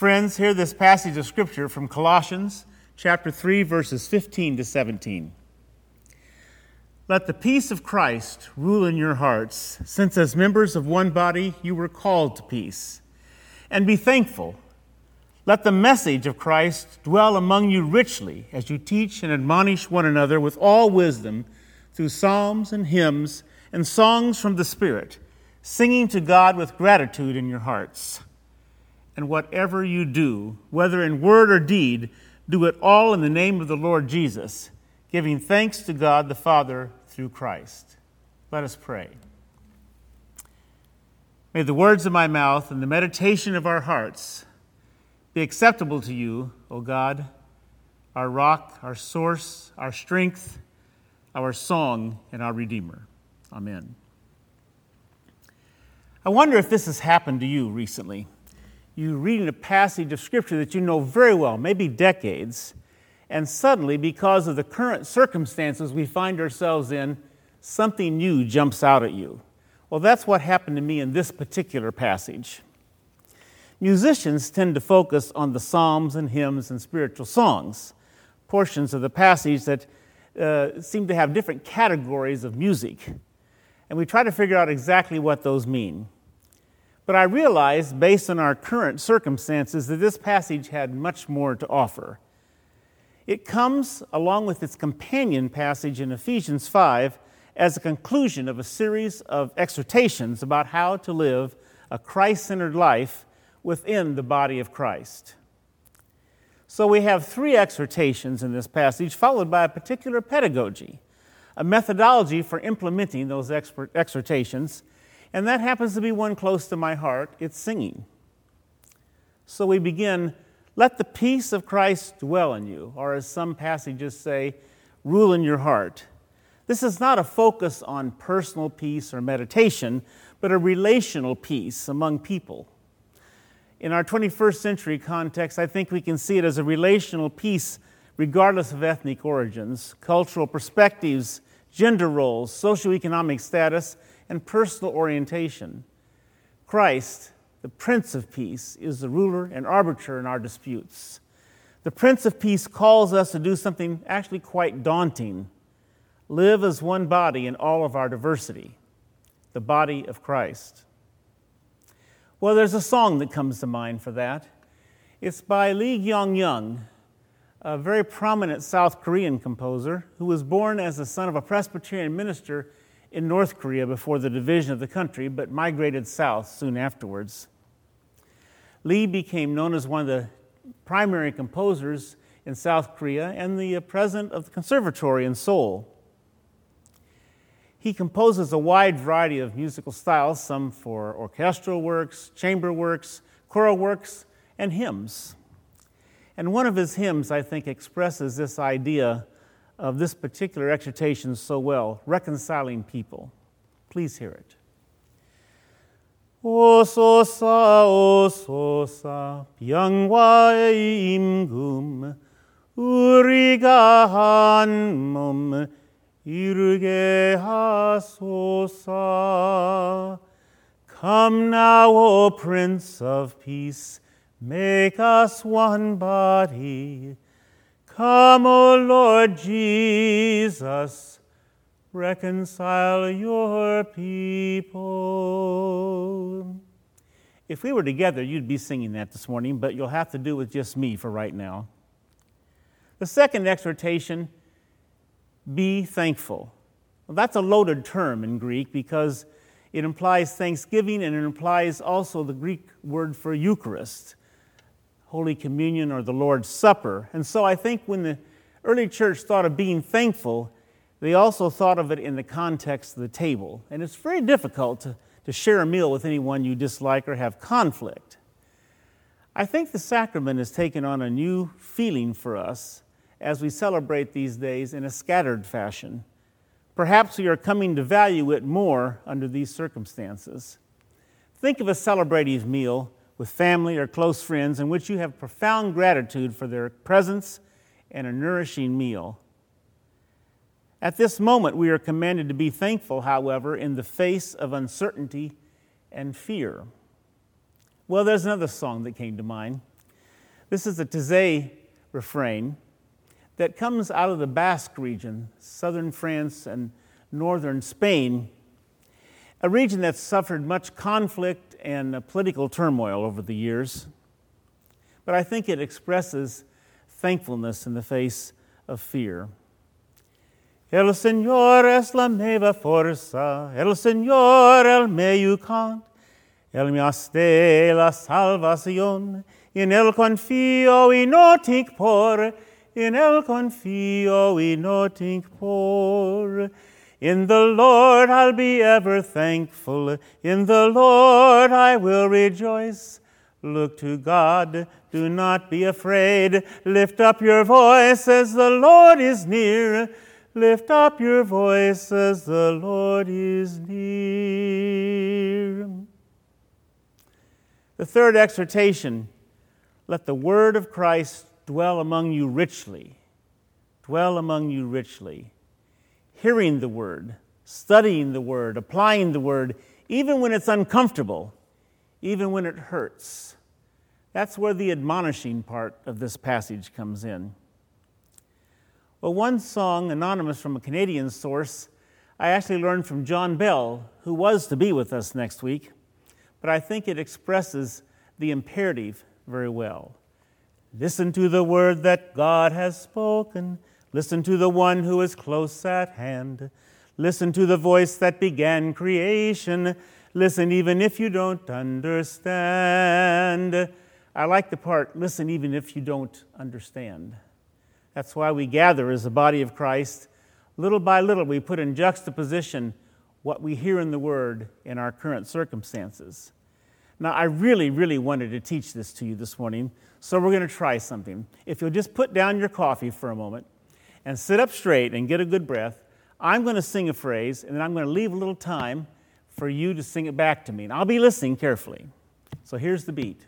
Friends, hear this passage of Scripture from Colossians chapter 3, verses 15 to 17. Let the peace of Christ rule in your hearts, since as members of one body you were called to peace. And be thankful. Let the message of Christ dwell among you richly as you teach and admonish one another with all wisdom through psalms and hymns and songs from the Spirit, singing to God with gratitude in your hearts and whatever you do, whether in word or deed, do it all in the name of the Lord Jesus, giving thanks to God the Father through Christ. Let us pray. May the words of my mouth and the meditation of our hearts be acceptable to you, O God, our rock, our source, our strength, our song, and our Redeemer. Amen. I wonder if this has happened to you recently you reading a passage of Scripture that you know very well, maybe decades, and suddenly, because of the current circumstances we find ourselves in, something new jumps out at you. Well, that's what happened to me in this particular passage. Musicians tend to focus on the psalms and hymns and spiritual songs, portions of the passage that uh, seem to have different categories of music. And we try to figure out exactly what those mean. But I realized, based on our current circumstances, that this passage had much more to offer. It comes, along with its companion passage in Ephesians 5, as a conclusion of a series of exhortations about how to live a Christ centered life within the body of Christ. So we have three exhortations in this passage, followed by a particular pedagogy, a methodology for implementing those exhortations and that happens to be one close to my heart it's singing. So we begin, let the peace of Christ dwell in you, or as some passages say, rule in your heart. This is not a focus on personal peace or meditation, but a relational peace among people. In our 21st century context, I think we can see it as a relational peace regardless of ethnic origins, cultural perspectives, gender roles, socioeconomic status, and personal orientation. Christ, the Prince of Peace, is the ruler and arbiter in our disputes. The Prince of Peace calls us to do something actually quite daunting live as one body in all of our diversity, the body of Christ. Well, there's a song that comes to mind for that. It's by Lee Geonyong, a very prominent South Korean composer who was born as the son of a Presbyterian minister in North Korea before the division of the country, but migrated south soon afterwards. Lee became known as one of the primary composers in South Korea and the uh, president of the conservatory in Seoul. He composes a wide variety of musical styles, some for orchestral works, chamber works, choral works, and hymns. And one of his hymns, I think, expresses this idea of this particular exhortation so well, reconciling people. Please hear it. O sosa, o sosa, piangwa imgum, urigahan mum, irge hasosa. Come now, O Prince of Peace, make us one body Come, O Lord Jesus, reconcile your people. If we were together, you'd be singing that this morning, but you'll have to do with just me for right now. The second exhortation be thankful. Well, that's a loaded term in Greek because it implies thanksgiving and it implies also the Greek word for Eucharist. Holy Communion or the Lord's Supper. And so I think when the early church thought of being thankful, they also thought of it in the context of the table. And it's very difficult to, to share a meal with anyone you dislike or have conflict. I think the sacrament has taken on a new feeling for us as we celebrate these days in a scattered fashion. Perhaps we are coming to value it more under these circumstances. Think of a celebrative meal with family or close friends in which you have profound gratitude for their presence and a nourishing meal. At this moment, we are commanded to be thankful, however, in the face of uncertainty and fear. Well, there's another song that came to mind. This is a Taizé refrain that comes out of the Basque region, southern France and northern Spain, a region that's suffered much conflict and political turmoil over the years. But I think it expresses thankfulness in the face of fear. El Señor es la meva fuerza, el Señor el me yucant, el me haste la salvación, en el confío y no tinc por, en el confío y no tinc por. In the Lord I'll be ever thankful, in the Lord I will rejoice. Look to God, do not be afraid. Lift up your voice as the Lord is near. Lift up your voice as the Lord is near. The third exhortation let the word of Christ dwell among you richly. Dwell among you richly. Hearing the word, studying the word, applying the word, even when it's uncomfortable, even when it hurts. That's where the admonishing part of this passage comes in. Well, one song, anonymous from a Canadian source, I actually learned from John Bell, who was to be with us next week, but I think it expresses the imperative very well. Listen to the word that God has spoken. Listen to the one who is close at hand. Listen to the voice that began creation. Listen even if you don't understand. I like the part, listen even if you don't understand. That's why we gather as a body of Christ. Little by little, we put in juxtaposition what we hear in the Word in our current circumstances. Now, I really, really wanted to teach this to you this morning, so we're going to try something. If you'll just put down your coffee for a moment and sit up straight and get a good breath, I'm going to sing a phrase, and then I'm going to leave a little time for you to sing it back to me. And I'll be listening carefully. So here's the beat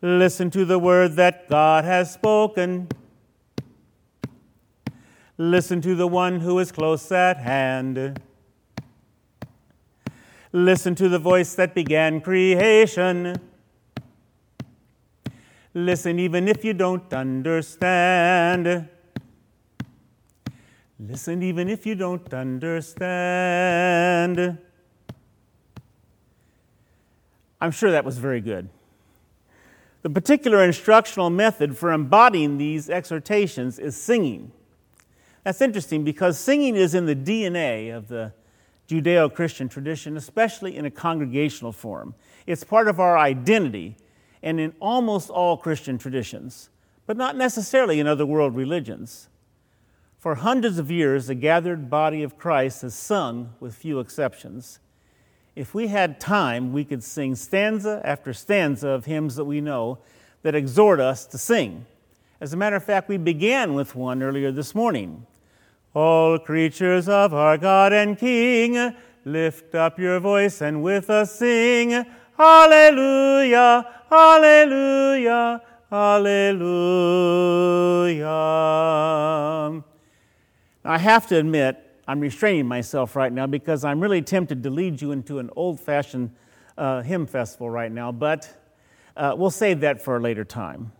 Listen to the word that God has spoken. Listen to the one who is close at hand. Listen to the voice that began creation. Listen even if you don't understand. Listen even if you don't understand. I'm sure that was very good. The particular instructional method for embodying these exhortations is singing. That's interesting because singing is in the DNA of the Judeo Christian tradition, especially in a congregational form. It's part of our identity and in almost all Christian traditions, but not necessarily in other world religions. For hundreds of years, the gathered body of Christ has sung with few exceptions. If we had time, we could sing stanza after stanza of hymns that we know that exhort us to sing. As a matter of fact, we began with one earlier this morning. All creatures of our God and King, lift up your voice and with us sing. Hallelujah, hallelujah, hallelujah. I have to admit, I'm restraining myself right now because I'm really tempted to lead you into an old fashioned uh, hymn festival right now, but uh, we'll save that for a later time.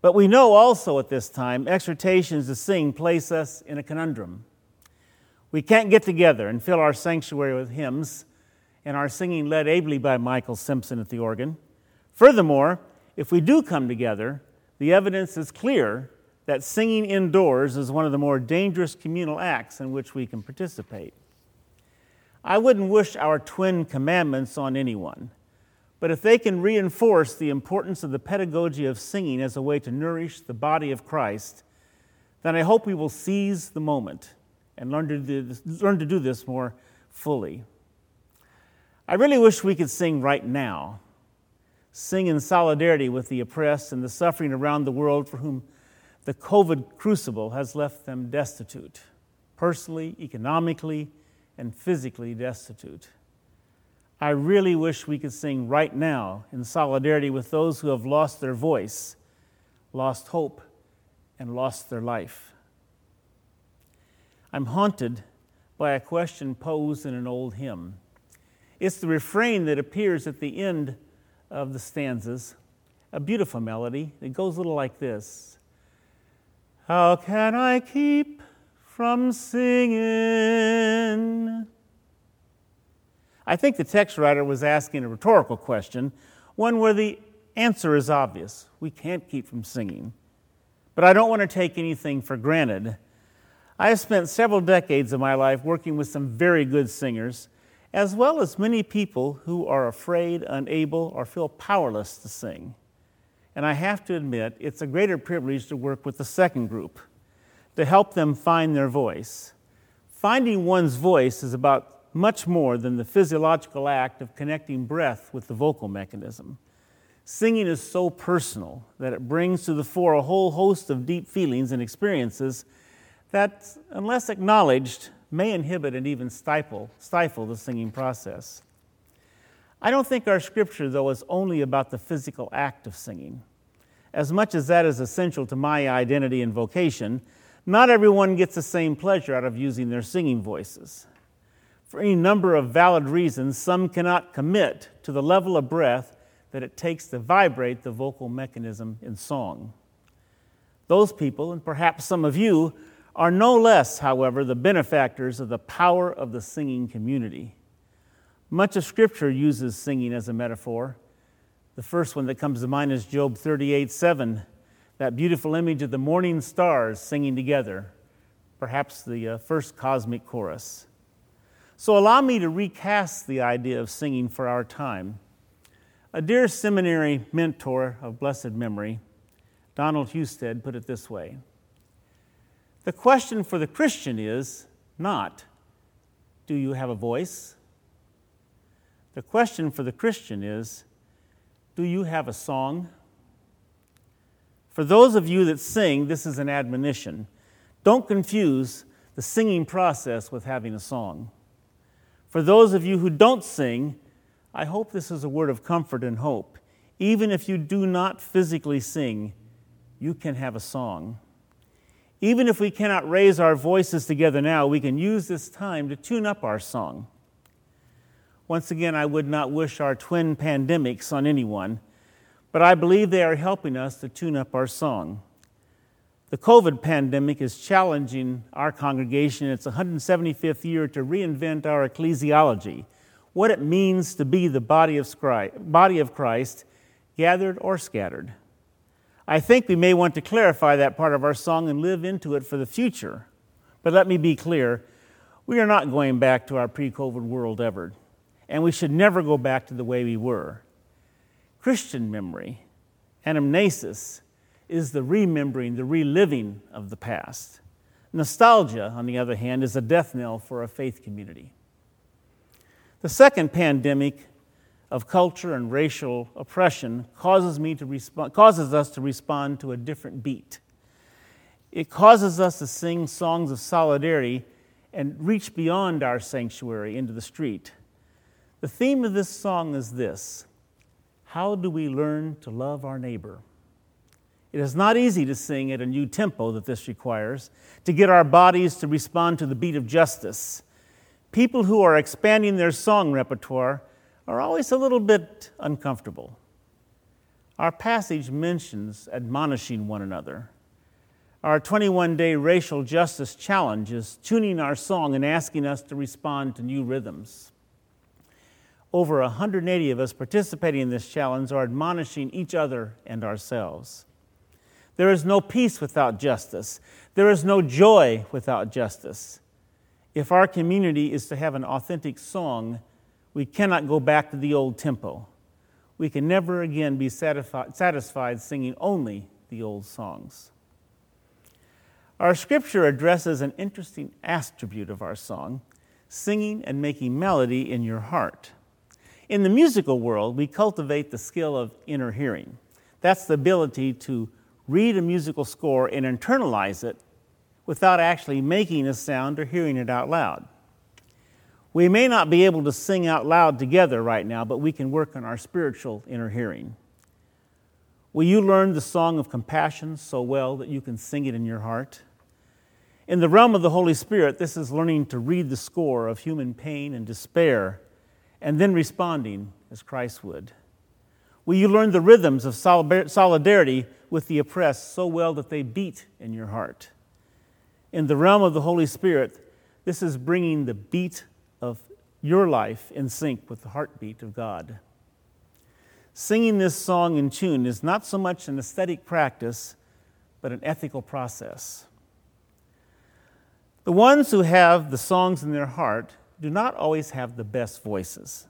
But we know also at this time, exhortations to sing place us in a conundrum. We can't get together and fill our sanctuary with hymns and our singing led ably by Michael Simpson at the organ. Furthermore, if we do come together, the evidence is clear that singing indoors is one of the more dangerous communal acts in which we can participate. I wouldn't wish our twin commandments on anyone. But if they can reinforce the importance of the pedagogy of singing as a way to nourish the body of Christ, then I hope we will seize the moment and learn to do this, learn to do this more fully. I really wish we could sing right now, sing in solidarity with the oppressed and the suffering around the world for whom the COVID crucible has left them destitute, personally, economically, and physically destitute. I really wish we could sing right now in solidarity with those who have lost their voice, lost hope, and lost their life. I'm haunted by a question posed in an old hymn. It's the refrain that appears at the end of the stanzas, a beautiful melody. It goes a little like this How can I keep from singing? I think the text writer was asking a rhetorical question, one where the answer is obvious. We can't keep from singing. But I don't want to take anything for granted. I have spent several decades of my life working with some very good singers, as well as many people who are afraid, unable, or feel powerless to sing. And I have to admit, it's a greater privilege to work with the second group, to help them find their voice. Finding one's voice is about much more than the physiological act of connecting breath with the vocal mechanism. Singing is so personal that it brings to the fore a whole host of deep feelings and experiences that, unless acknowledged, may inhibit and even stifle, stifle the singing process. I don't think our scripture, though, is only about the physical act of singing. As much as that is essential to my identity and vocation, not everyone gets the same pleasure out of using their singing voices. For any number of valid reasons, some cannot commit to the level of breath that it takes to vibrate the vocal mechanism in song. Those people, and perhaps some of you, are no less, however, the benefactors of the power of the singing community. Much of Scripture uses singing as a metaphor. The first one that comes to mind is Job 38 7, that beautiful image of the morning stars singing together, perhaps the uh, first cosmic chorus. So allow me to recast the idea of singing for our time. A dear seminary mentor of blessed memory, Donald Hustad, put it this way The question for the Christian is not, do you have a voice? The question for the Christian is, do you have a song? For those of you that sing, this is an admonition. Don't confuse the singing process with having a song. For those of you who don't sing, I hope this is a word of comfort and hope. Even if you do not physically sing, you can have a song. Even if we cannot raise our voices together now, we can use this time to tune up our song. Once again, I would not wish our twin pandemics on anyone, but I believe they are helping us to tune up our song. The COVID pandemic is challenging our congregation in its 175th year to reinvent our ecclesiology, what it means to be the body of Christ, gathered or scattered. I think we may want to clarify that part of our song and live into it for the future. But let me be clear we are not going back to our pre COVID world ever, and we should never go back to the way we were. Christian memory, anamnesis, is the remembering, the reliving of the past. Nostalgia, on the other hand, is a death knell for a faith community. The second pandemic of culture and racial oppression causes, me to respond, causes us to respond to a different beat. It causes us to sing songs of solidarity and reach beyond our sanctuary into the street. The theme of this song is this How do we learn to love our neighbor? It is not easy to sing at a new tempo that this requires, to get our bodies to respond to the beat of justice. People who are expanding their song repertoire are always a little bit uncomfortable. Our passage mentions admonishing one another. Our 21 day racial justice challenge is tuning our song and asking us to respond to new rhythms. Over 180 of us participating in this challenge are admonishing each other and ourselves. There is no peace without justice. There is no joy without justice. If our community is to have an authentic song, we cannot go back to the old tempo. We can never again be satisfied singing only the old songs. Our scripture addresses an interesting attribute of our song singing and making melody in your heart. In the musical world, we cultivate the skill of inner hearing. That's the ability to read a musical score and internalize it without actually making a sound or hearing it out loud. We may not be able to sing out loud together right now, but we can work on our spiritual inner hearing. Will you learn the song of compassion so well that you can sing it in your heart? In the realm of the Holy Spirit, this is learning to read the score of human pain and despair and then responding as Christ would. Will you learn the rhythms of solidarity with the oppressed so well that they beat in your heart? In the realm of the Holy Spirit, this is bringing the beat of your life in sync with the heartbeat of God. Singing this song in tune is not so much an aesthetic practice, but an ethical process. The ones who have the songs in their heart do not always have the best voices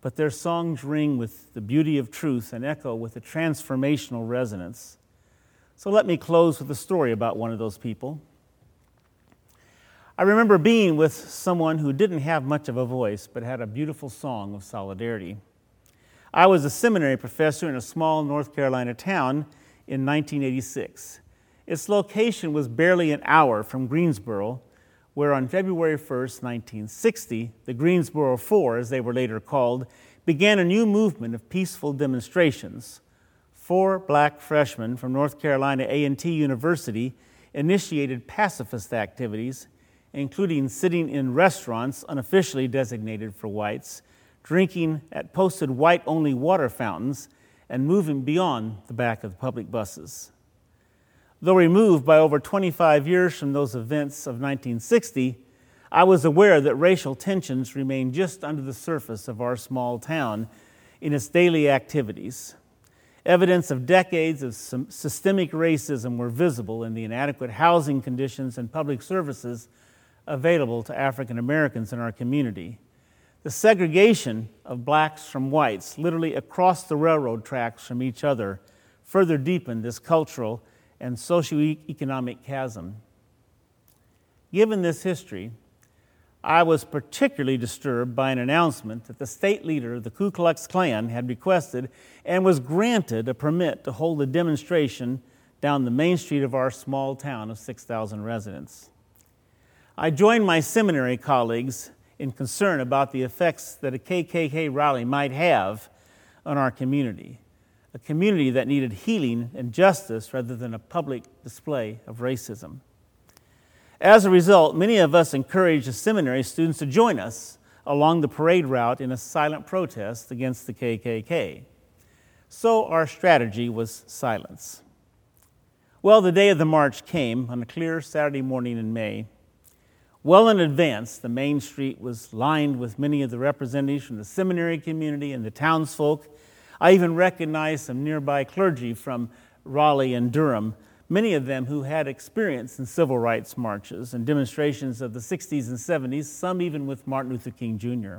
but their songs ring with the beauty of truth and echo with a transformational resonance. So let me close with a story about one of those people. I remember being with someone who didn't have much of a voice but had a beautiful song of solidarity. I was a seminary professor in a small North Carolina town in 1986. Its location was barely an hour from Greensboro, where on February 1, 1960, the Greensboro Four, as they were later called, began a new movement of peaceful demonstrations. Four black freshmen from North Carolina A&T University initiated pacifist activities, including sitting in restaurants unofficially designated for whites, drinking at posted white-only water fountains, and moving beyond the back of the public buses. Though removed by over 25 years from those events of 1960, I was aware that racial tensions remained just under the surface of our small town in its daily activities. Evidence of decades of systemic racism were visible in the inadequate housing conditions and public services available to African Americans in our community. The segregation of blacks from whites, literally across the railroad tracks from each other, further deepened this cultural and socioeconomic chasm. Given this history, I was particularly disturbed by an announcement that the state leader of the Ku Klux Klan had requested and was granted a permit to hold a demonstration down the main street of our small town of 6,000 residents. I joined my seminary colleagues in concern about the effects that a KKK rally might have on our community a community that needed healing and justice rather than a public display of racism. As a result, many of us encouraged the seminary students to join us along the parade route in a silent protest against the KKK. So our strategy was silence. Well, the day of the march came on a clear Saturday morning in May. Well in advance, the main street was lined with many of the representatives from the seminary community and the townsfolk I even recognized some nearby clergy from Raleigh and Durham, many of them who had experience in civil rights marches and demonstrations of the 60s and 70s, some even with Martin Luther King Jr.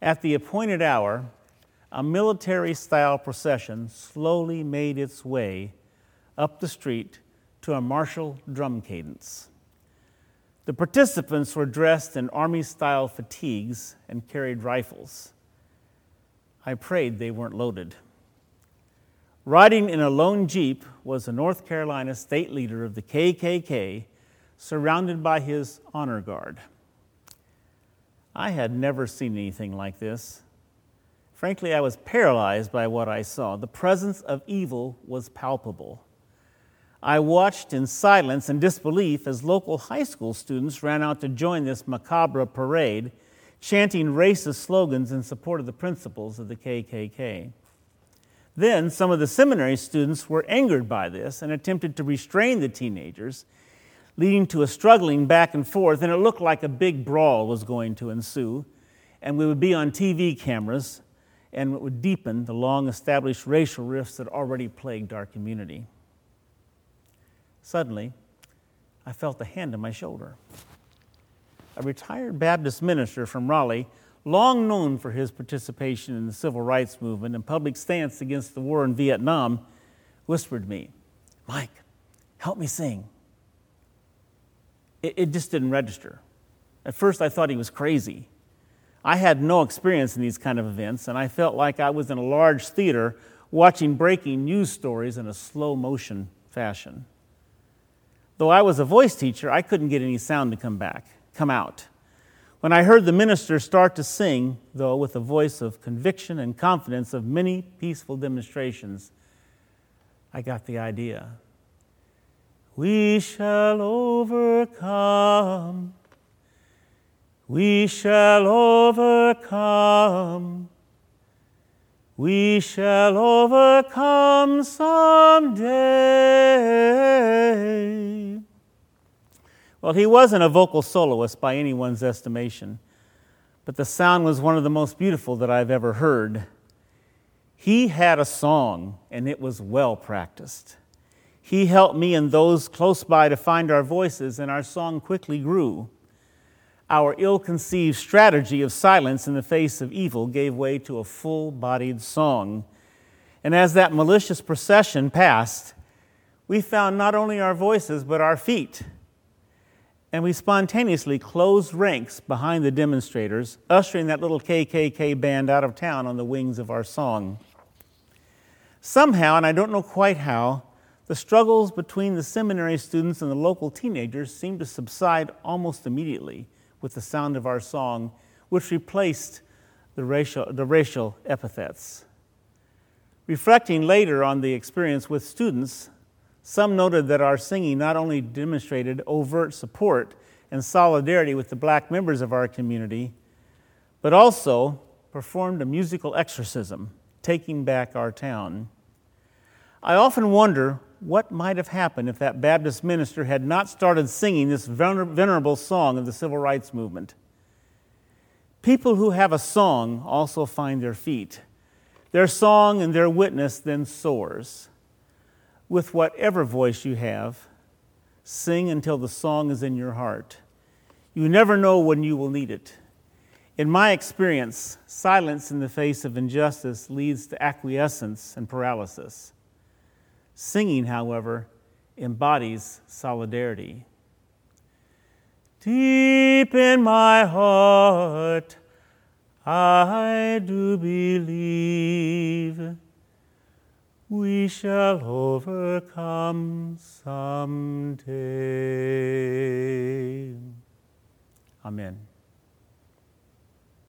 At the appointed hour, a military style procession slowly made its way up the street to a martial drum cadence. The participants were dressed in army style fatigues and carried rifles. I prayed they weren't loaded. Riding in a lone Jeep was a North Carolina state leader of the KKK, surrounded by his honor guard. I had never seen anything like this. Frankly, I was paralyzed by what I saw. The presence of evil was palpable. I watched in silence and disbelief as local high school students ran out to join this macabre parade chanting racist slogans in support of the principles of the KKK. Then some of the seminary students were angered by this and attempted to restrain the teenagers, leading to a struggling back and forth, and it looked like a big brawl was going to ensue, and we would be on TV cameras, and it would deepen the long established racial rifts that already plagued our community. Suddenly, I felt a hand on my shoulder a retired Baptist minister from Raleigh, long known for his participation in the civil rights movement and public stance against the war in Vietnam, whispered to me, Mike, help me sing. It, it just didn't register. At first, I thought he was crazy. I had no experience in these kind of events, and I felt like I was in a large theater watching breaking news stories in a slow motion fashion. Though I was a voice teacher, I couldn't get any sound to come back come out. When I heard the minister start to sing, though, with a voice of conviction and confidence of many peaceful demonstrations, I got the idea. We shall overcome. We shall overcome. We shall overcome someday. Well, he wasn't a vocal soloist by anyone's estimation, but the sound was one of the most beautiful that I've ever heard. He had a song, and it was well practiced. He helped me and those close by to find our voices, and our song quickly grew. Our ill conceived strategy of silence in the face of evil gave way to a full bodied song. And as that malicious procession passed, we found not only our voices, but our feet and we spontaneously closed ranks behind the demonstrators, ushering that little KKK band out of town on the wings of our song. Somehow, and I don't know quite how, the struggles between the seminary students and the local teenagers seemed to subside almost immediately with the sound of our song, which replaced the racial, the racial epithets. Reflecting later on the experience with students, some noted that our singing not only demonstrated overt support and solidarity with the black members of our community, but also performed a musical exorcism, taking back our town. I often wonder what might have happened if that Baptist minister had not started singing this venerable song of the civil rights movement. People who have a song also find their feet. Their song and their witness then soars with whatever voice you have, sing until the song is in your heart. You never know when you will need it. In my experience, silence in the face of injustice leads to acquiescence and paralysis. Singing, however, embodies solidarity. Deep in my heart, I do believe we shall overcome someday. Amen.